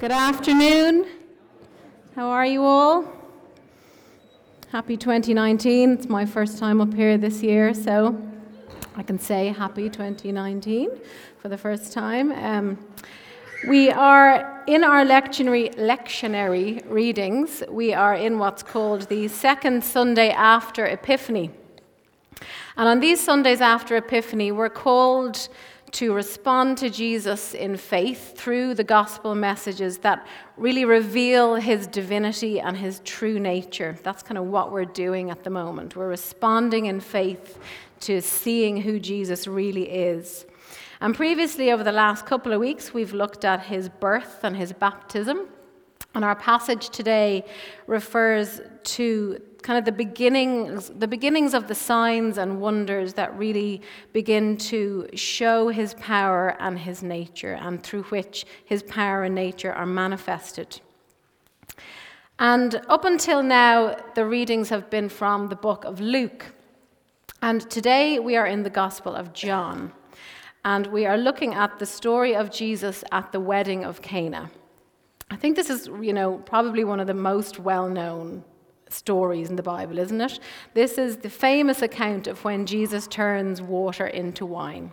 Good afternoon. How are you all? Happy 2019. It's my first time up here this year, so I can say happy 2019 for the first time. Um, we are in our lectionary, lectionary readings, we are in what's called the second Sunday after Epiphany. And on these Sundays after Epiphany, we're called to respond to Jesus in faith through the gospel messages that really reveal his divinity and his true nature. That's kind of what we're doing at the moment. We're responding in faith to seeing who Jesus really is. And previously, over the last couple of weeks, we've looked at his birth and his baptism. And our passage today refers to kind of the beginnings, the beginnings of the signs and wonders that really begin to show his power and his nature, and through which his power and nature are manifested. And up until now, the readings have been from the book of Luke. And today we are in the Gospel of John. And we are looking at the story of Jesus at the wedding of Cana. I think this is, you know, probably one of the most well known stories in the Bible, isn't it? This is the famous account of when Jesus turns water into wine.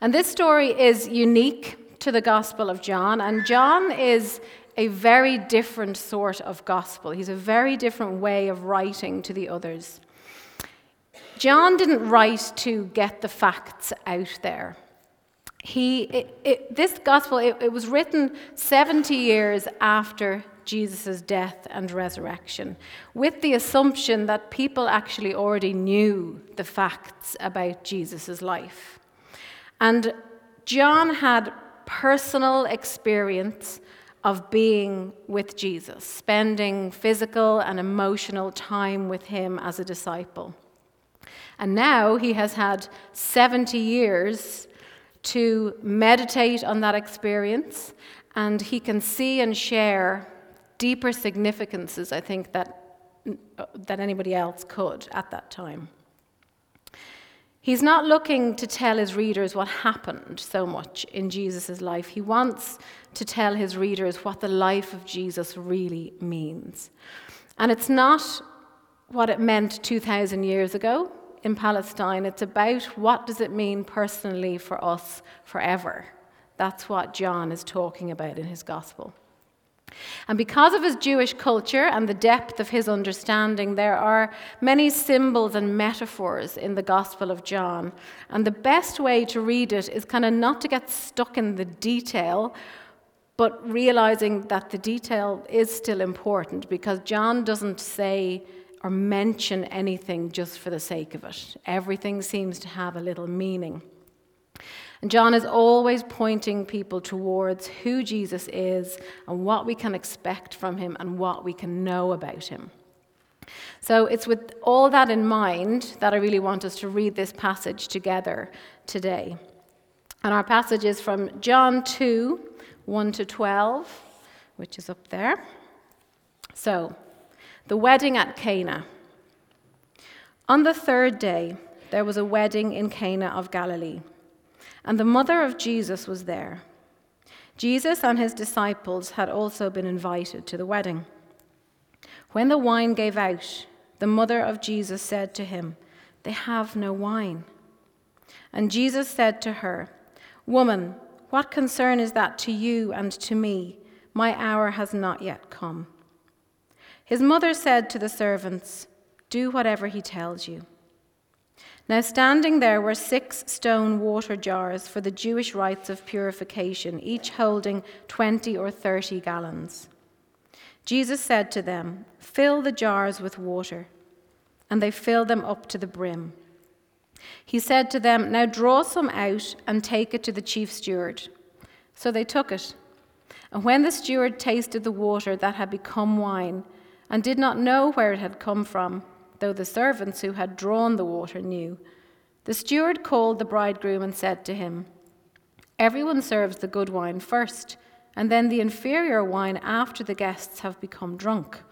And this story is unique to the Gospel of John, and John is a very different sort of gospel. He's a very different way of writing to the others. John didn't write to get the facts out there. He, it, it, this gospel, it, it was written 70 years after Jesus' death and resurrection, with the assumption that people actually already knew the facts about Jesus' life. And John had personal experience of being with Jesus, spending physical and emotional time with him as a disciple. And now he has had 70 years to meditate on that experience, and he can see and share deeper significances, I think, that, that anybody else could at that time. He's not looking to tell his readers what happened so much in Jesus' life. He wants to tell his readers what the life of Jesus really means. And it's not what it meant 2,000 years ago in Palestine. It's about what does it mean personally for us forever. That's what John is talking about in his gospel. And because of his Jewish culture and the depth of his understanding, there are many symbols and metaphors in the Gospel of John. And the best way to read it is kind of not to get stuck in the detail, but realizing that the detail is still important because John doesn't say or mention anything just for the sake of it. Everything seems to have a little meaning. And John is always pointing people towards who Jesus is and what we can expect from him and what we can know about him. So it's with all that in mind that I really want us to read this passage together today. And our passage is from John 2 1 to 12, which is up there. So, the wedding at Cana. On the third day, there was a wedding in Cana of Galilee and the mother of Jesus was there. Jesus and his disciples had also been invited to the wedding. When the wine gave out, the mother of Jesus said to him, They have no wine. And Jesus said to her, Woman, what concern is that to you and to me? My hour has not yet come. His mother said to the servants, Do whatever he tells you. Now, standing there were six stone water jars for the Jewish rites of purification, each holding 20 or 30 gallons. Jesus said to them, Fill the jars with water. And they filled them up to the brim. He said to them, Now draw some out and take it to the chief steward. So they took it. And when the steward tasted the water that had become wine, and did not know where it had come from, though the servants who had drawn the water knew. The steward called the bridegroom and said to him, Everyone serves the good wine first, and then the inferior wine after the guests have become drunk.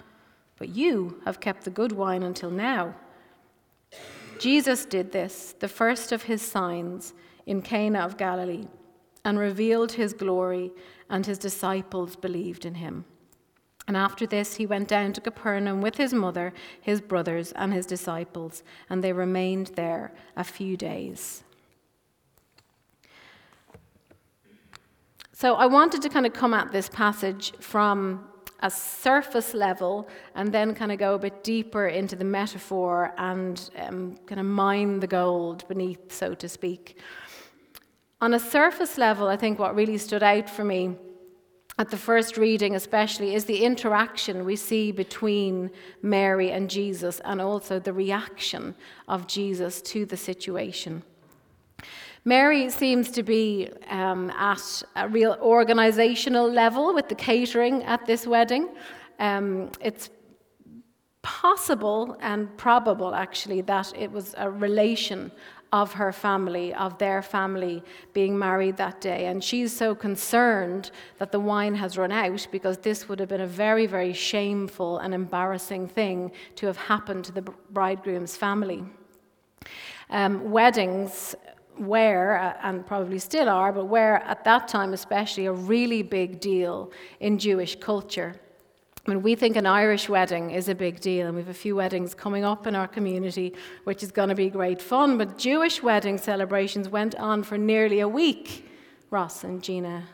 But you have kept the good wine until now. Jesus did this, the first of his signs, in Cana of Galilee, and revealed his glory, and his disciples believed in him. And after this, he went down to Capernaum with his mother, his brothers, and his disciples, and they remained there a few days. So I wanted to kind of come at this passage from a surface level and then kind of go a bit deeper into the metaphor and um, kind of mine the gold beneath, so to speak. On a surface level, I think what really stood out for me at the first reading, especially, is the interaction we see between Mary and Jesus and also the reaction of Jesus to the situation. Mary seems to be um, at a real organizational level with the catering at this wedding. Um, it's possible and probable, actually, that it was a relation of her family, of their family being married that day. And she's so concerned that the wine has run out because this would have been a very, very shameful and embarrassing thing to have happened to the bridegroom's family. Um, weddings were, uh, and probably still are, but were at that time especially a really big deal in Jewish culture. When we think an Irish wedding is a big deal, and we have a few weddings coming up in our community, which is going to be great fun, but Jewish wedding celebrations went on for nearly a week. Ross and Gina,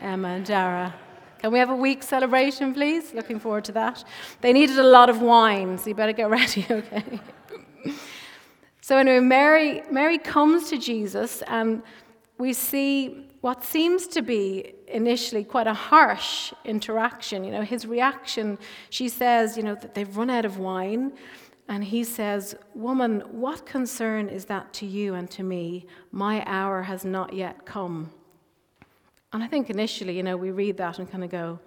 Emma and Dara. Can we have a week celebration, please? Looking forward to that. They needed a lot of wine, so you better get ready, okay? So, anyway, Mary, Mary comes to Jesus, and we see what seems to be initially quite a harsh interaction. You know, his reaction, she says, you know, that they've run out of wine. And he says, Woman, what concern is that to you and to me? My hour has not yet come. And I think initially, you know, we read that and kind of go,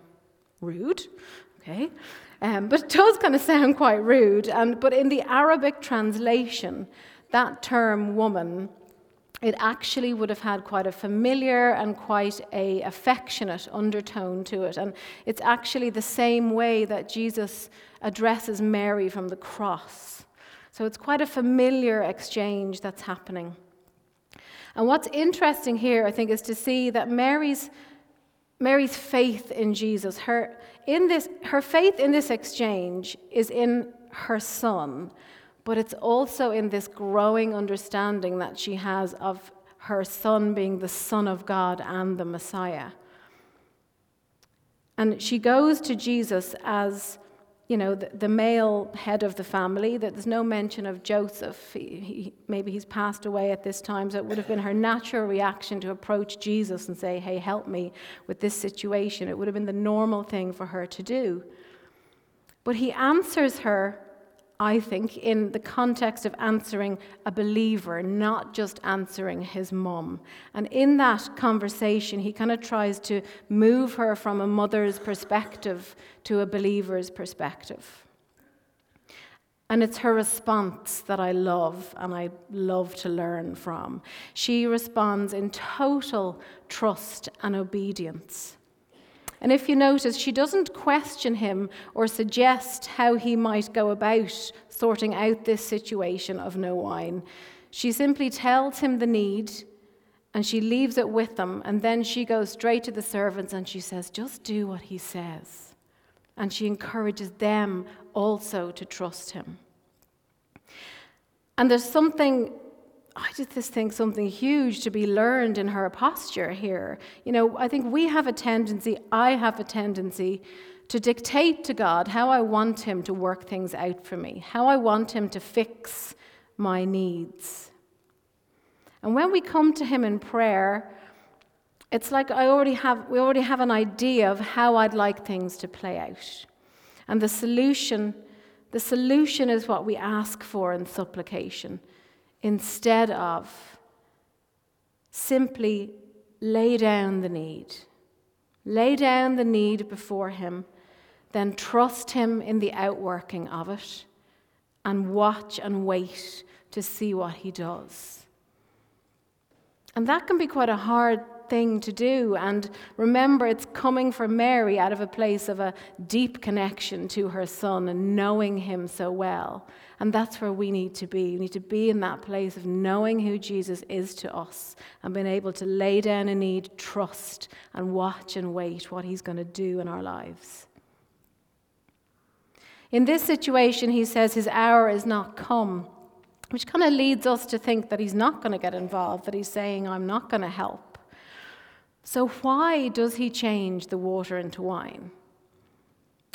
rude, okay? Um, but it does kind of sound quite rude. And, but in the Arabic translation, that term woman, it actually would have had quite a familiar and quite a affectionate undertone to it. And it's actually the same way that Jesus addresses Mary from the cross. So it's quite a familiar exchange that's happening. And what's interesting here, I think, is to see that Mary's Mary's faith in Jesus, her, in this, her faith in this exchange is in her son. But it's also in this growing understanding that she has of her son being the Son of God and the Messiah. And she goes to Jesus as, you know, the, the male head of the family. There's no mention of Joseph. He, he, maybe he's passed away at this time, so it would have been her natural reaction to approach Jesus and say, "Hey, help me with this situation." It would have been the normal thing for her to do. But he answers her I think, in the context of answering a believer, not just answering his mum. And in that conversation, he kind of tries to move her from a mother's perspective to a believer's perspective. And it's her response that I love and I love to learn from. She responds in total trust and obedience. And if you notice, she doesn't question him or suggest how he might go about sorting out this situation of no wine. She simply tells him the need and she leaves it with them. And then she goes straight to the servants and she says, Just do what he says. And she encourages them also to trust him. And there's something I just this think something huge to be learned in her posture here. You know, I think we have a tendency, I have a tendency to dictate to God how I want Him to work things out for me, how I want Him to fix my needs. And when we come to Him in prayer, it's like I already have, we already have an idea of how I'd like things to play out. And the solution, the solution is what we ask for in supplication instead of simply lay down the need. Lay down the need before Him, then trust Him in the outworking of it, and watch and wait to see what He does. And that can be quite a hard thing to do. And remember, it's coming from Mary out of a place of a deep connection to her son and knowing him so well. And that's where we need to be. We need to be in that place of knowing who Jesus is to us and being able to lay down a need, trust, and watch and wait what he's going to do in our lives. In this situation, he says his hour is not come, which kind of leads us to think that he's not going to get involved, that he's saying, I'm not going to help. So, why does he change the water into wine?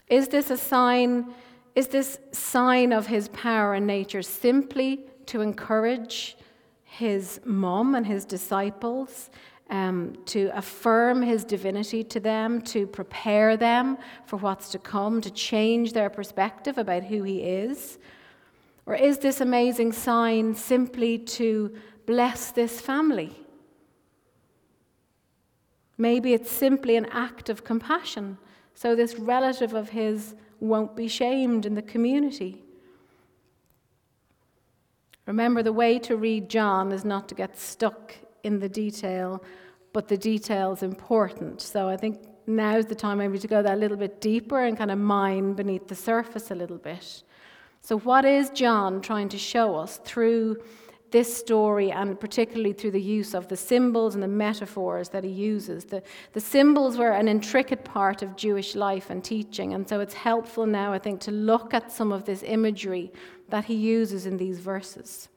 Is this a sign? Is this sign of his power and nature simply to encourage his mom and his disciples um, to affirm his divinity to them, to prepare them for what's to come, to change their perspective about who he is? Or is this amazing sign simply to bless this family? Maybe it's simply an act of compassion, so this relative of his won't be shamed in the community. Remember, the way to read John is not to get stuck in the detail, but the detail is important. So I think now's the time maybe to go that little bit deeper and kind of mine beneath the surface a little bit. So, what is John trying to show us through this story, and particularly through the use of the symbols and the metaphors that he uses? The, the symbols were an intricate part of Jewish life and teaching, and so it's helpful now, I think, to look at some of this imagery that he uses in these verses.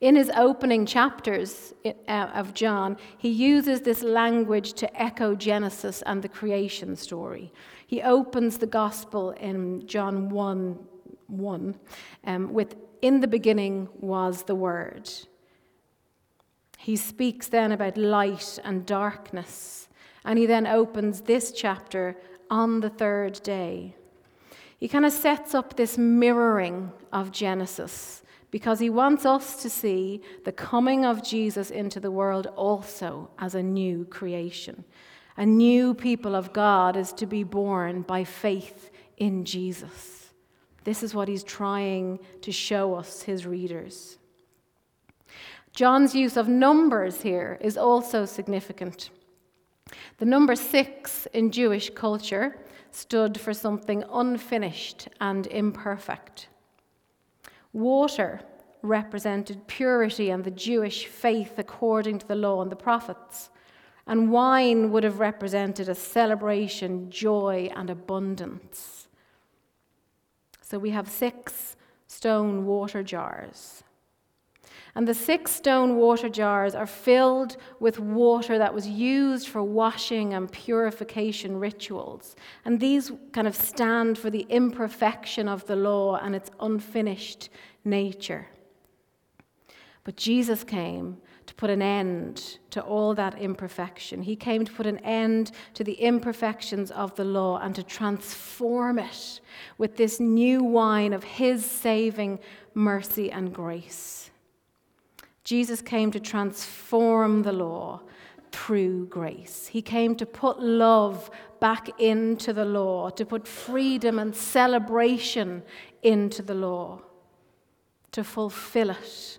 In his opening chapters uh, of John, he uses this language to echo Genesis and the creation story. He opens the gospel in John 1 1 um, with, In the beginning was the Word. He speaks then about light and darkness, and he then opens this chapter on the third day. He kind of sets up this mirroring of Genesis because he wants us to see the coming of Jesus into the world also as a new creation. A new people of God is to be born by faith in Jesus. This is what he's trying to show us, his readers. John's use of numbers here is also significant. The number six in Jewish culture stood for something unfinished and imperfect. Water represented purity and the Jewish faith according to the law and the prophets. And wine would have represented a celebration, joy, and abundance. So we have six stone water jars. And the six stone water jars are filled with water that was used for washing and purification rituals. And these kind of stand for the imperfection of the law and its unfinished nature. But Jesus came to put an end to all that imperfection. He came to put an end to the imperfections of the law and to transform it with this new wine of His saving mercy and grace. Jesus came to transform the law through grace. He came to put love back into the law, to put freedom and celebration into the law, to fulfill it,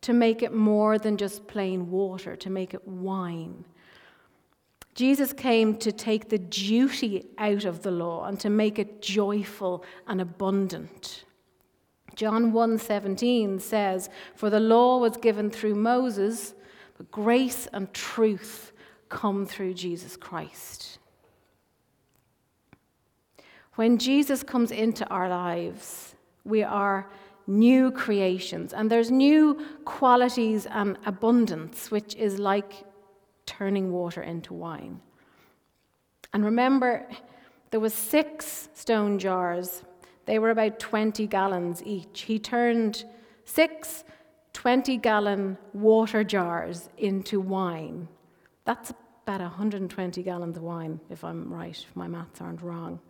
to make it more than just plain water, to make it wine. Jesus came to take the duty out of the law and to make it joyful and abundant. John 1:17 says, "For the law was given through Moses, but grace and truth come through Jesus Christ." When Jesus comes into our lives, we are new creations, and there's new qualities and abundance, which is like turning water into wine. And remember, there was six stone jars they were about 20 gallons each. He turned six 20 gallon water jars into wine. That's about 120 gallons of wine, if I'm right, if my maths aren't wrong.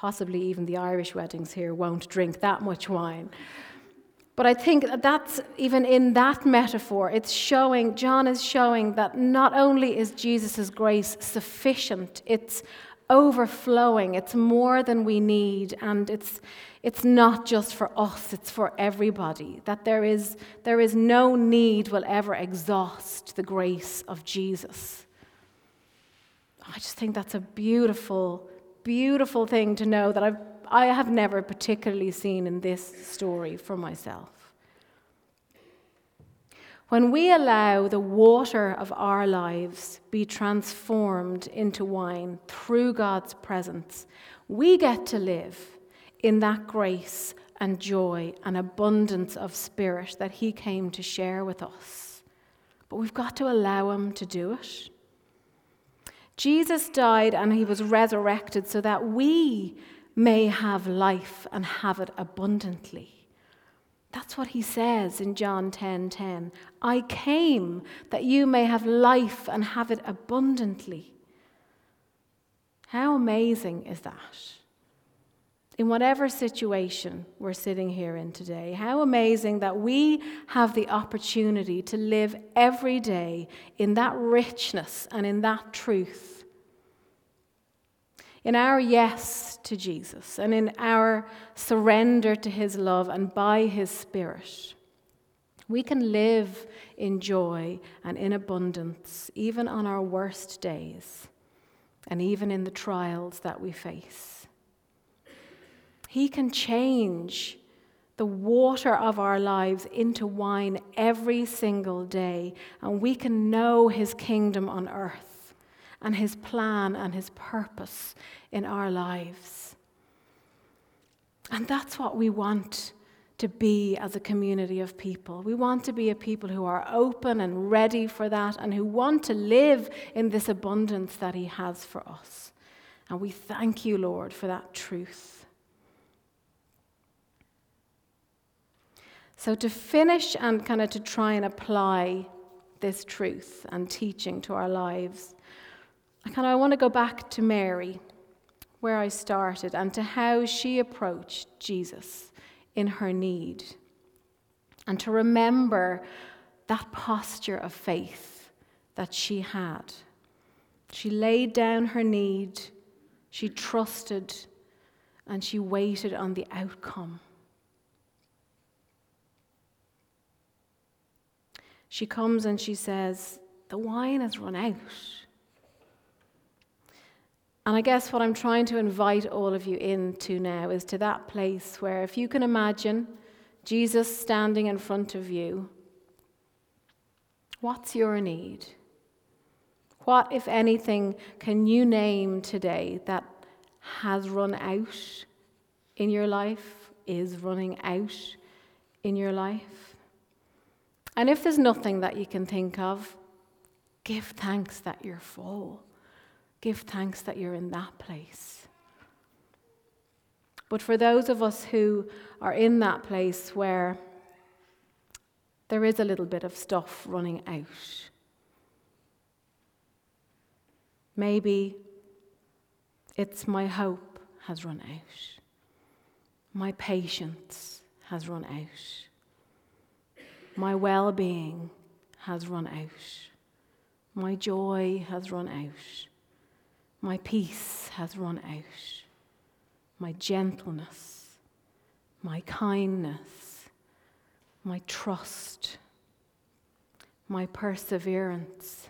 Possibly even the Irish weddings here won't drink that much wine. But I think that's even in that metaphor, it's showing, John is showing that not only is Jesus' grace sufficient, it's overflowing. It's more than we need, and it's, it's not just for us, it's for everybody. That there is, there is no need will ever exhaust the grace of Jesus. I just think that's a beautiful, beautiful thing to know that I've, I have never particularly seen in this story for myself. When we allow the water of our lives be transformed into wine through God's presence, we get to live in that grace and joy and abundance of spirit that He came to share with us. But we've got to allow Him to do it. Jesus died and He was resurrected so that we may have life and have it abundantly. That's what he says in John 10:10. 10, 10. I came that you may have life and have it abundantly. How amazing is that? In whatever situation we're sitting here in today, how amazing that we have the opportunity to live every day in that richness and in that truth in our yes to Jesus and in our surrender to his love and by his spirit, we can live in joy and in abundance, even on our worst days and even in the trials that we face. He can change the water of our lives into wine every single day, and we can know his kingdom on earth and His plan and His purpose in our lives. And that's what we want to be as a community of people. We want to be a people who are open and ready for that and who want to live in this abundance that He has for us. And we thank you, Lord, for that truth. So, to finish and kind of to try and apply this truth and teaching to our lives, I kind of want to go back to Mary, where I started, and to how she approached Jesus in her need. And to remember that posture of faith that she had. She laid down her need, she trusted, and she waited on the outcome. She comes and she says, The wine has run out. And I guess what I'm trying to invite all of you into now is to that place where, if you can imagine Jesus standing in front of you, what's your need? What, if anything, can you name today that has run out in your life, is running out in your life? And if there's nothing that you can think of, give thanks that you're full. Give thanks that you're in that place. But for those of us who are in that place where there is a little bit of stuff running out, maybe it's my hope has run out, my patience has run out, my well being has run out, my joy has run out. My peace has run out. My gentleness, my kindness, my trust, my perseverance,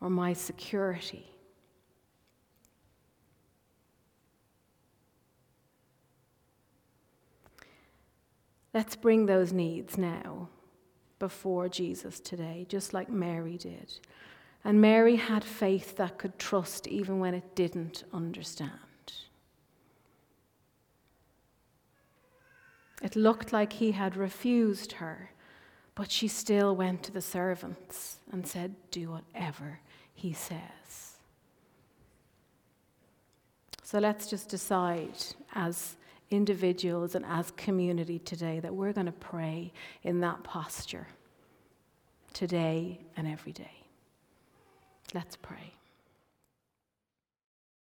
or my security. Let's bring those needs now before Jesus today, just like Mary did. And Mary had faith that could trust even when it didn't understand. It looked like he had refused her, but she still went to the servants and said, Do whatever he says. So let's just decide as individuals and as community today that we're going to pray in that posture today and every day. Let's pray.